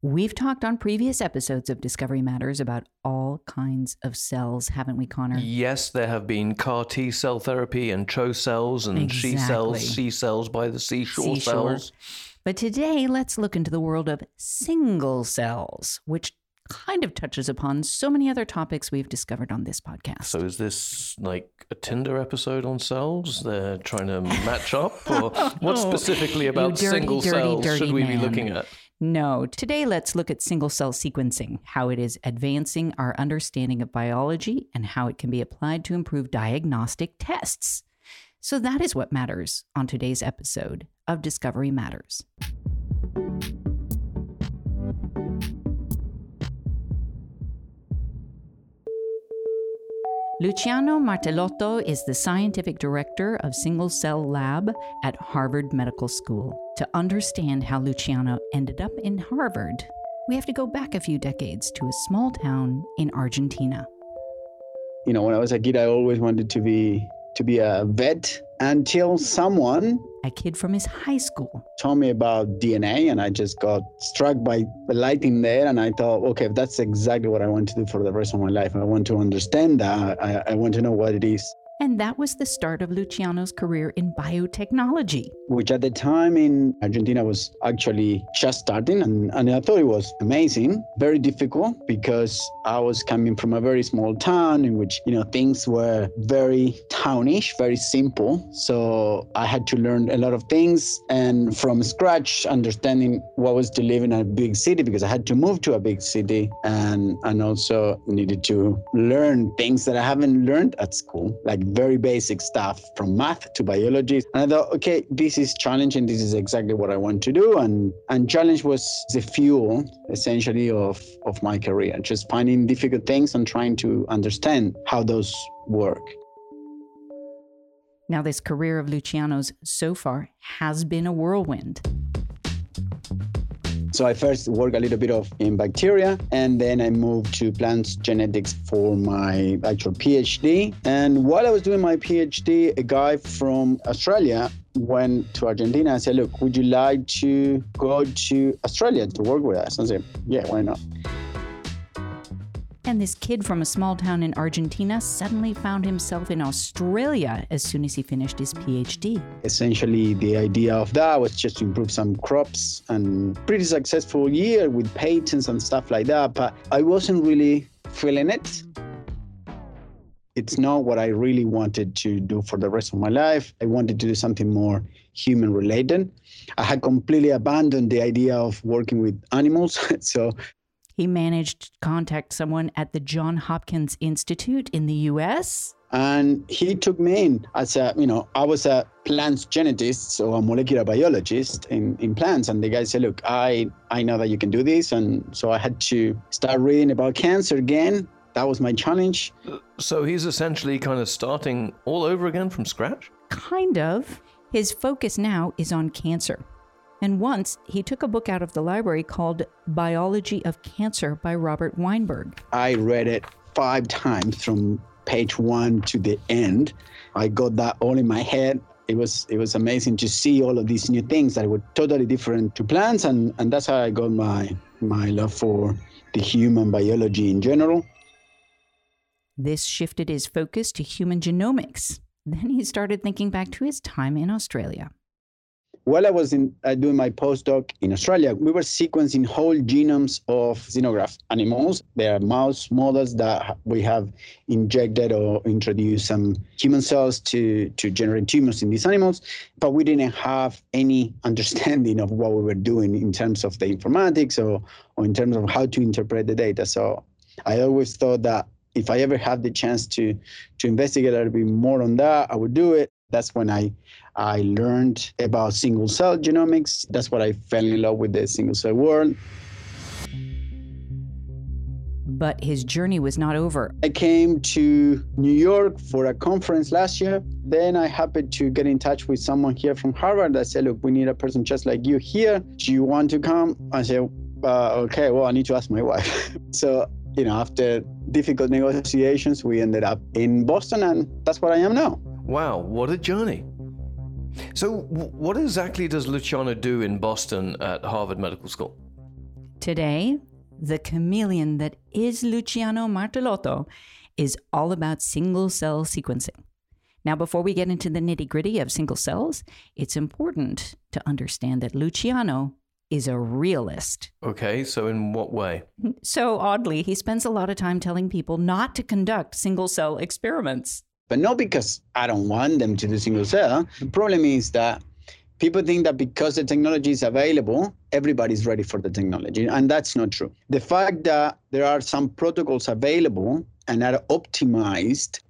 We've talked on previous episodes of Discovery Matters about all kinds of cells, haven't we, Conor? Yes, there have been CAR T cell therapy and CHO cells and she cells, Exactly. C cells by the seashore, Seashore. cells. But today, let's look into the world of single cells, which kind of touches upon so many other topics we've discovered on this podcast. So is this like a Tinder episode on cells? They're trying to match up? Or what oh, specifically about dirty, single dirty, cells dirty should we be looking at? No, today let's look at single cell sequencing, how it is advancing our understanding of biology and how it can be applied to improve diagnostic tests. So that is what matters on today's episode of Discovery Matters. Luciano Martelotto is the scientific director of Single Cell Lab at Harvard Medical School. To understand how Luciano ended up in Harvard, we have to go back a few decades to a small town in Argentina. you know, when I was a kid, I always wanted to be to be a vet until someone A kid from his high school. told me about DNA, and I just got struck by the lighting there, and I thought, okay, that's exactly what I want to do for the rest of my life. I want to understand that. I, I want to know what it is. And that was the start of Luciano's career in biotechnology. Which at the time in Argentina was actually just starting, and, and I thought it was amazing. Very difficult because I was coming from a very small town in which you know things were very townish, very simple. So I had to learn a lot of things and from scratch, understanding what was to live in a big city because I had to move to a big city and and also needed to learn things that I haven't learned at school, like very basic stuff from math to biology. And I thought, okay, this is challenging. This is exactly what I want to do. And and challenge was the fuel essentially of of my career, just finding difficult things and trying to understand how those work. Now, this career of Luciano's so far has been a whirlwind. So I first worked a little bit of in bacteria, and then I moved to plants genetics for my actual PhD. And while I was doing my PhD, a guy from Australia went to Argentina and said, "Look, would you like to go to Australia to work with us?" And I said, "Yeah, why not?" And this kid from a small town in Argentina suddenly found himself in Australia as soon as he finished his PhD. Essentially, the idea of that was just to improve some crops and pretty successful year with patents and stuff like that. But I wasn't really feeling it. It's not what I really wanted to do for the rest of my life. I wanted to do something more human related. I had completely abandoned the idea of working with animals. so He managed to contact someone at the John Hopkins Institute in the US. and he took me in as a you know i was a plants genetist so a molecular biologist in, in plants and the guy said look i i know that you can do this and so i had to start reading about cancer again that was my challenge So he's essentially kind of starting all over again from scratch? Kind of. His focus now is on cancer. And once he took a book out of the library called Biology of Cancer by Robert Weinberg. i read it five times from page one to the end i got that all in my head it was it was amazing to see all of these new things that were totally different to plants and and that's how i got my my love for the human biology in general This shifted his focus to human genomics. Then he started thinking back to his time in Australia. While I was in, uh, doing my postdoc in Australia, we were sequencing whole genomes of xenograft animals. They are mouse models that we have injected or introduced some human cells to, to generate tumors in these animals, but we didn't have any understanding of what we were doing in terms of the informatics or, or in terms of how to interpret the data. So I always thought that if I ever had the chance to to investigate a little bit more on that, I would do it. That's when I I learned about single cell genomics. That's what I fell in love with the single cell world. But his journey was not over. I came to New York for a conference last year. Then I happened to get in touch with someone here from Harvard that said, Look, we need a person just like you here. Do you want to come? I said, uh, Okay, well, I need to ask my wife. so, you know, after difficult negotiations, we ended up in Boston, and that's what I am now. Wow, what a journey. So, w- what exactly does Luciano do in Boston at Harvard Medical School? Today, the chameleon that is Luciano Martelotto is all about single cell sequencing. Now, before we get into the nitty gritty of single cells, it's important to understand that Luciano is a realist. Okay, so in what way? So oddly, he spends a lot of time telling people not to conduct single cell experiments. But not because I don't want them to do single cell. The problem is that people think that because the technology is available, everybody's ready for the technology. And that's not true. The fact that there are some protocols available and are optimized,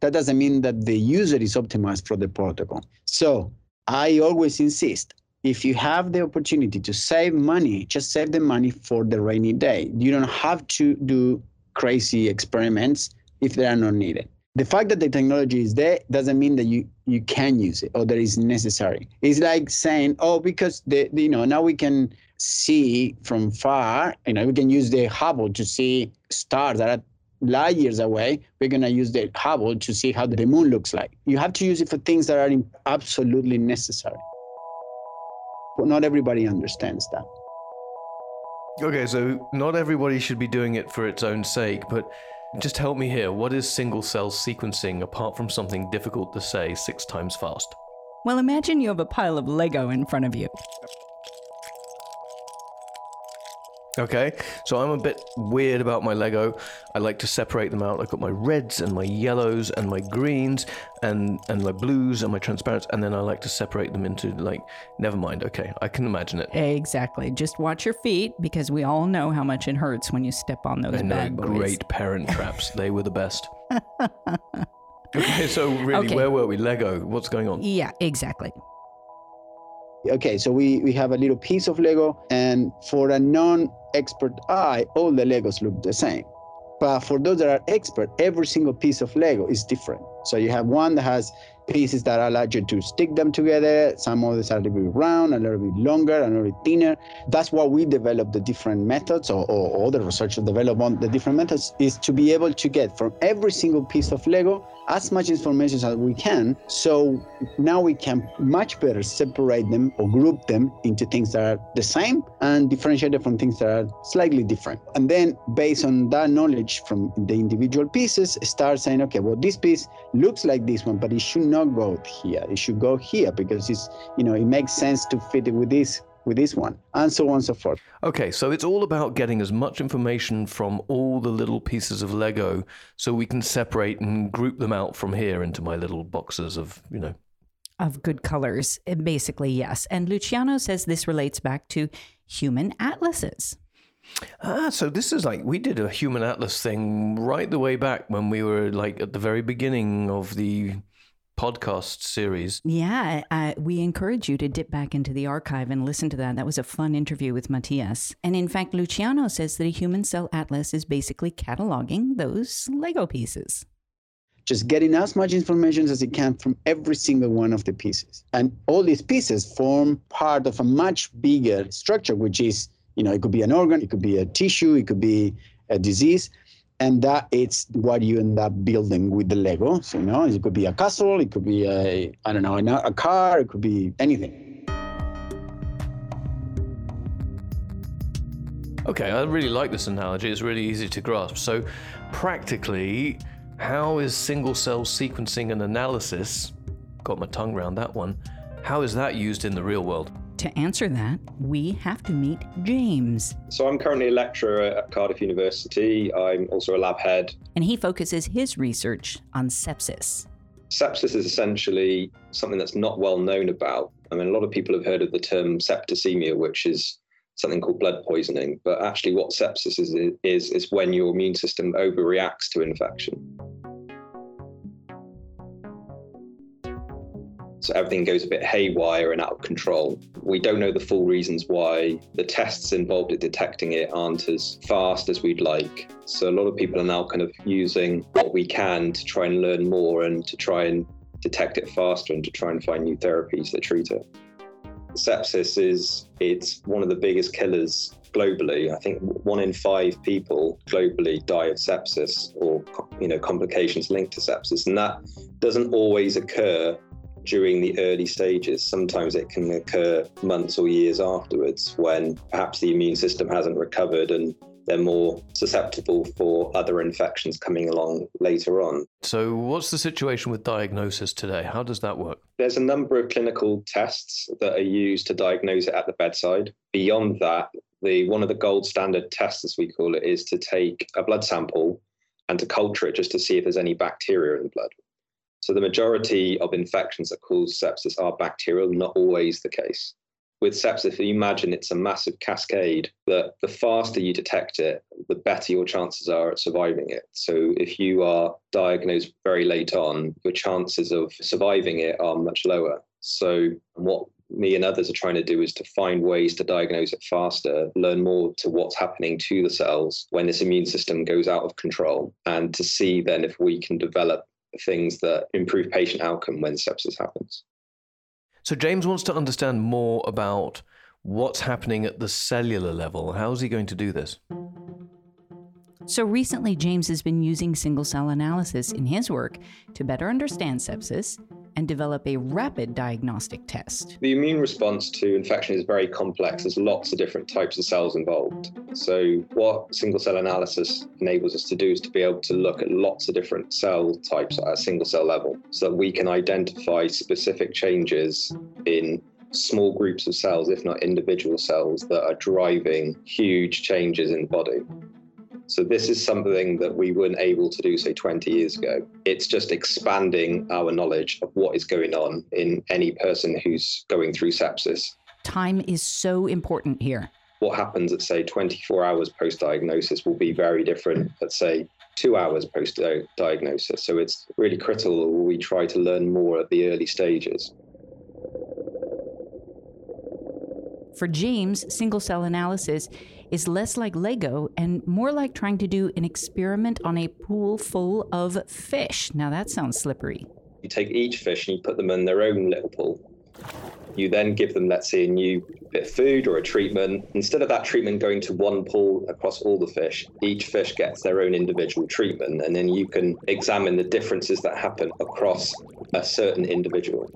that doesn't mean that the user is optimized for the protocol. So I always insist if you have the opportunity to save money, just save the money for the rainy day. You don't have to do crazy experiments if they are not needed. The fact that the technology is there doesn't mean that you, you can use it or that it's necessary. It's like saying, oh, because the, the you know now we can see from far, you know, we can use the Hubble to see stars that are light years away. We're going to use the Hubble to see how the moon looks like. You have to use it for things that are absolutely necessary. But not everybody understands that. Okay, so not everybody should be doing it for its own sake, but just help me here. What is single cell sequencing apart from something difficult to say six times fast? Well, imagine you have a pile of Lego in front of you. Okay, so I'm a bit weird about my Lego. I like to separate them out. I've got my reds and my yellows and my greens and and my blues and my transparents, and then I like to separate them into like. Never mind. Okay, I can imagine it. Exactly. Just watch your feet because we all know how much it hurts when you step on those bad boys. great parent traps. they were the best. okay, so really, Okay. where were we? Lego. What's going on? Yeah, exactly. Okay, so we, we have a little piece of Lego, and for a non expert eye, all the Legos look the same. But for those that are expert, every single piece of Lego is different. So you have one that has pieces that allow you to stick them together. Some others are a little bit round, a little bit longer, a little bit thinner. That's why we develop the different methods, or, or other researchers develop on the different methods, is to be able to get from every single piece of Lego as much information as we can. So now we can much better separate them or group them into things that are the same and differentiate from things that are slightly different. And then based on that knowledge from the individual pieces, start saying, okay, well, this piece looks like this one, but it should not go here. It should go here because it's, you know, it makes sense to fit it with this with this one, and so on and so forth. Okay, so it's all about getting as much information from all the little pieces of Lego so we can separate and group them out from here into my little boxes of, you know. Of good colors, eh, basically, yes. And Luciano says this relates back to human atlases. Ah, so this is like we did a human atlas thing right the way back when we were like at the very beginning of the podcast series. Yeah, uh, we encourage you to dip back into the archive and listen to that. That was a fun interview with Matthias. And in fact, Luciano says that a human cell atlas is basically cataloging those Lego pieces. just getting as much information as it can from every single one of the pieces. And all these pieces form part of a much bigger structure, which is, you know, it could be an organ, it could be a tissue, it could be a disease. And that it's what you end up building with the Lego. So, you know, it could be a castle, it could be a, I don't know, a car, it could be anything. Okay, I really like this analogy. It's really easy to grasp. So, practically, how is single cell sequencing and analysis, got my tongue around that one, how is that used in the real world? To answer that, we have to meet James. So I'm currently a lecturer at Cardiff University. I'm also a lab head. And he focuses his research on sepsis. Sepsis is essentially something that's not well known about. I mean, a lot of people have heard of the term septicemia, which is something called blood poisoning. But actually, what sepsis is is is when your immune system overreacts to infection. So everything goes a bit haywire and out of control. We don't know the full reasons why the tests involved in detecting it aren't as fast as we'd like. So a lot of people are now kind of using what we can to try and learn more and to try and detect it faster and to try and find new therapies that treat it. Sepsis is it's one of the biggest killers globally. I think one in five people globally die of sepsis or you know complications linked to sepsis, and that doesn't always occur during the early stages. Sometimes it can occur months or years afterwards when perhaps the immune system hasn't recovered and they're more susceptible for other infections coming along later on. So, what's the situation with diagnosis today? How does that work? There's a number of clinical tests that are used to diagnose it at the bedside. Beyond that, the one of the gold standard tests, as we call it, is to take a blood sample and to culture it just to see if there's any bacteria in the blood. So the majority of infections that cause sepsis are bacterial, not always the case with sepsis, if you imagine it's a massive cascade, that the faster you detect it, the better your chances are at surviving it. So if you are diagnosed very late on, your chances of surviving it are much lower. So what me and others are trying to do is to find ways to diagnose it faster, learn more to what's happening to the cells when this immune system goes out of control, and to see then if we can develop things that improve patient outcome when sepsis happens. So James wants to understand more about what's happening at the cellular level. How is he going to do this? So recently, James has been using single cell analysis in his work to better understand sepsis and develop a rapid diagnostic test. The immune response to infection is very complex. There's lots of different types of cells involved. So, what single cell analysis enables us to do is to be able to look at lots of different cell types at a single cell level so that we can identify specific changes in small groups of cells, if not individual cells, that are driving huge changes in the body. So this is something that we weren't able to do, say, 20 years ago. It's just expanding our knowledge of what is going on in any person who's going through sepsis. Time is so important here. What happens at, say, 24 hours post diagnosis will be very different at, say, two hours post diagnosis. So it's really critical that we try to learn more at the early stages. For James, single cell analysis is less like Lego and more like trying to do an experiment on a pool full of fish. Now that sounds slippery. You take each fish and you put them in their own little pool. You then give them, let's say, a new bit of food or a treatment. Instead of that treatment going to one pool across all the fish, each fish gets their own individual treatment. And then you can examine the differences that happen across a certain individual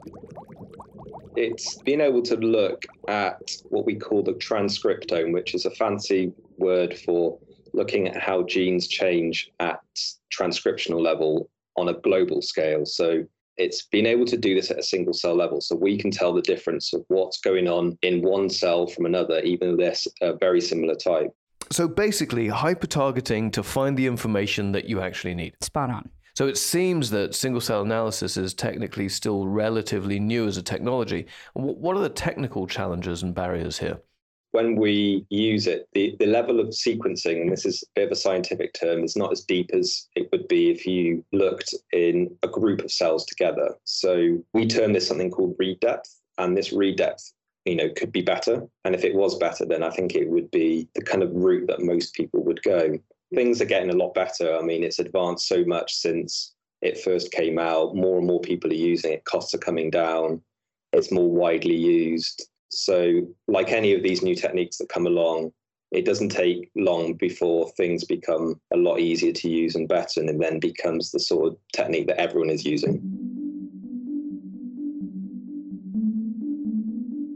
it's being able to look at what we call the transcriptome, which is a fancy word for looking at how genes change at transcriptional level on a global scale. So it's being able to do this at a single cell level. So we can tell the difference of what's going on in one cell from another, even though they're a uh, very similar type. So basically, hyper targeting to find the information that you actually need. Spot on. So it seems that single cell analysis is technically still relatively new as a technology. What are the technical challenges and barriers here? When we use it, the, the level of sequencing, and this is a bit of a scientific term, is not as deep as it would be if you looked in a group of cells together. So we term this something called read depth, and this read depth you know could be better and if it was better then i think it would be the kind of route that most people would go things are getting a lot better. I mean, it's advanced so much since it first came out. More and more people are using it. Costs are coming down. It's more widely used. So, like any of these new techniques that come along, it doesn't take long before things become a lot easier to use and better, and it then becomes the sort of technique that everyone is using.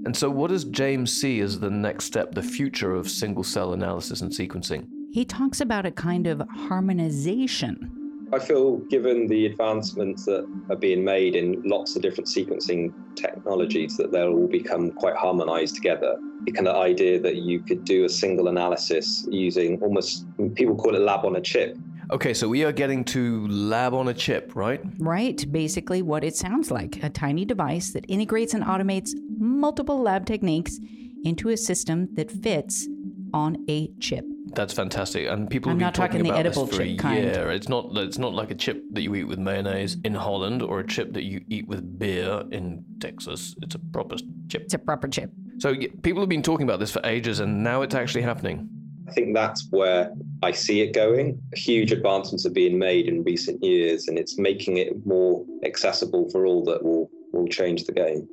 And so, what does James see as the next step, the future of single cell analysis and sequencing? He talks about a kind of harmonization. I feel, given the advancements that are being made in lots of different sequencing technologies, that they'll all become quite harmonized together. The kind of idea that you could do a single analysis using almost, people call it lab on a chip. Okay, so we are getting to lab on a chip, right? Right, basically what it sounds like a tiny device that integrates and automates multiple lab techniques into a system that fits on a chip. That's fantastic, and people I'm have been not talking, talking the about edible this for chip a kind. year. It's not. It's not like a chip that you eat with mayonnaise in Holland or a chip that you eat with beer in Texas. It's a proper chip. It's a proper chip. So people have been talking about this for ages, and now it's actually happening. I think that's where I see it going. Huge advancements are being made in recent years, and it's making it more accessible for all that will will change the game.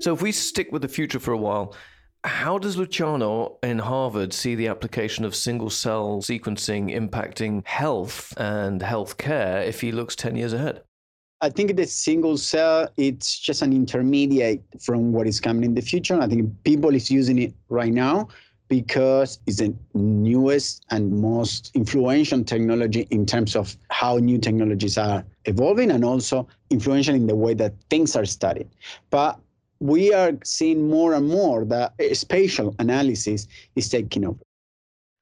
So if we stick with the future for a while, how does Luciano in Harvard see the application of single cell sequencing impacting health and healthcare if he looks 10 years ahead? I think the single cell it's just an intermediate from what is coming in the future. I think people is using it right now because it's the newest and most influential technology in terms of how new technologies are evolving and also influential in the way that things are studied. But we are seeing more and more that spatial analysis is taking over.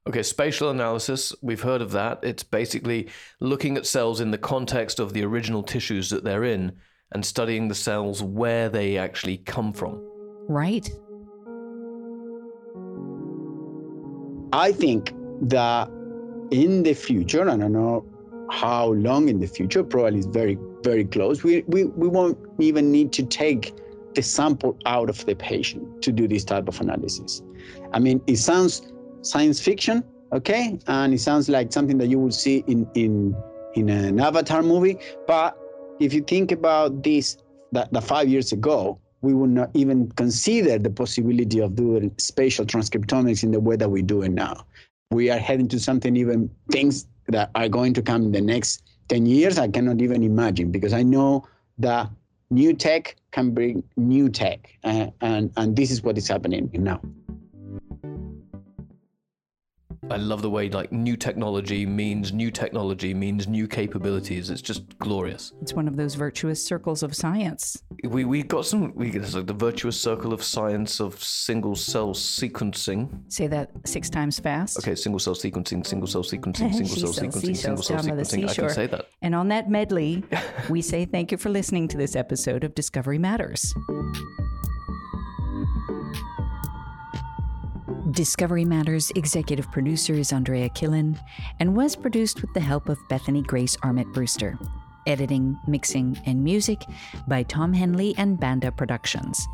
Okay, spatial analysis, we've heard of that. It's basically looking at cells in the context of the original tissues that they're in and studying the cells where they actually come from. Right. I think that in the future, I don't know how long in the future, probably is very, very close, we, we, we won't even need to take the sample out of the patient to do this type of analysis. I mean, it sounds science fiction, okay? And it sounds like something that you would see in in in an Avatar movie. But if you think about this, that, that five years ago, we would not even consider the possibility of doing spatial transcriptomics in the way that we do it now. We are heading to something even things that are going to come in the next 10 years, I cannot even imagine because I know that new tech can bring new tech. Uh, and, and this is what is happening now. I love the way like new technology means new technology means new capabilities. It's just glorious. It's one of those virtuous circles of science. We we got some we it's like the virtuous circle of science of single cell sequencing. Say that six times fast. Okay, single cell sequencing, single cell sequencing, single cell sequencing, single cell down to the sequencing. I can say that. And on that medley, we say thank you for listening to this episode of Discovery Matters. Discovery Matters executive producer is Andrea Killen and was produced with the help of Bethany Grace Armit Brewster. Editing, mixing, and music by Tom Henley and Banda Productions.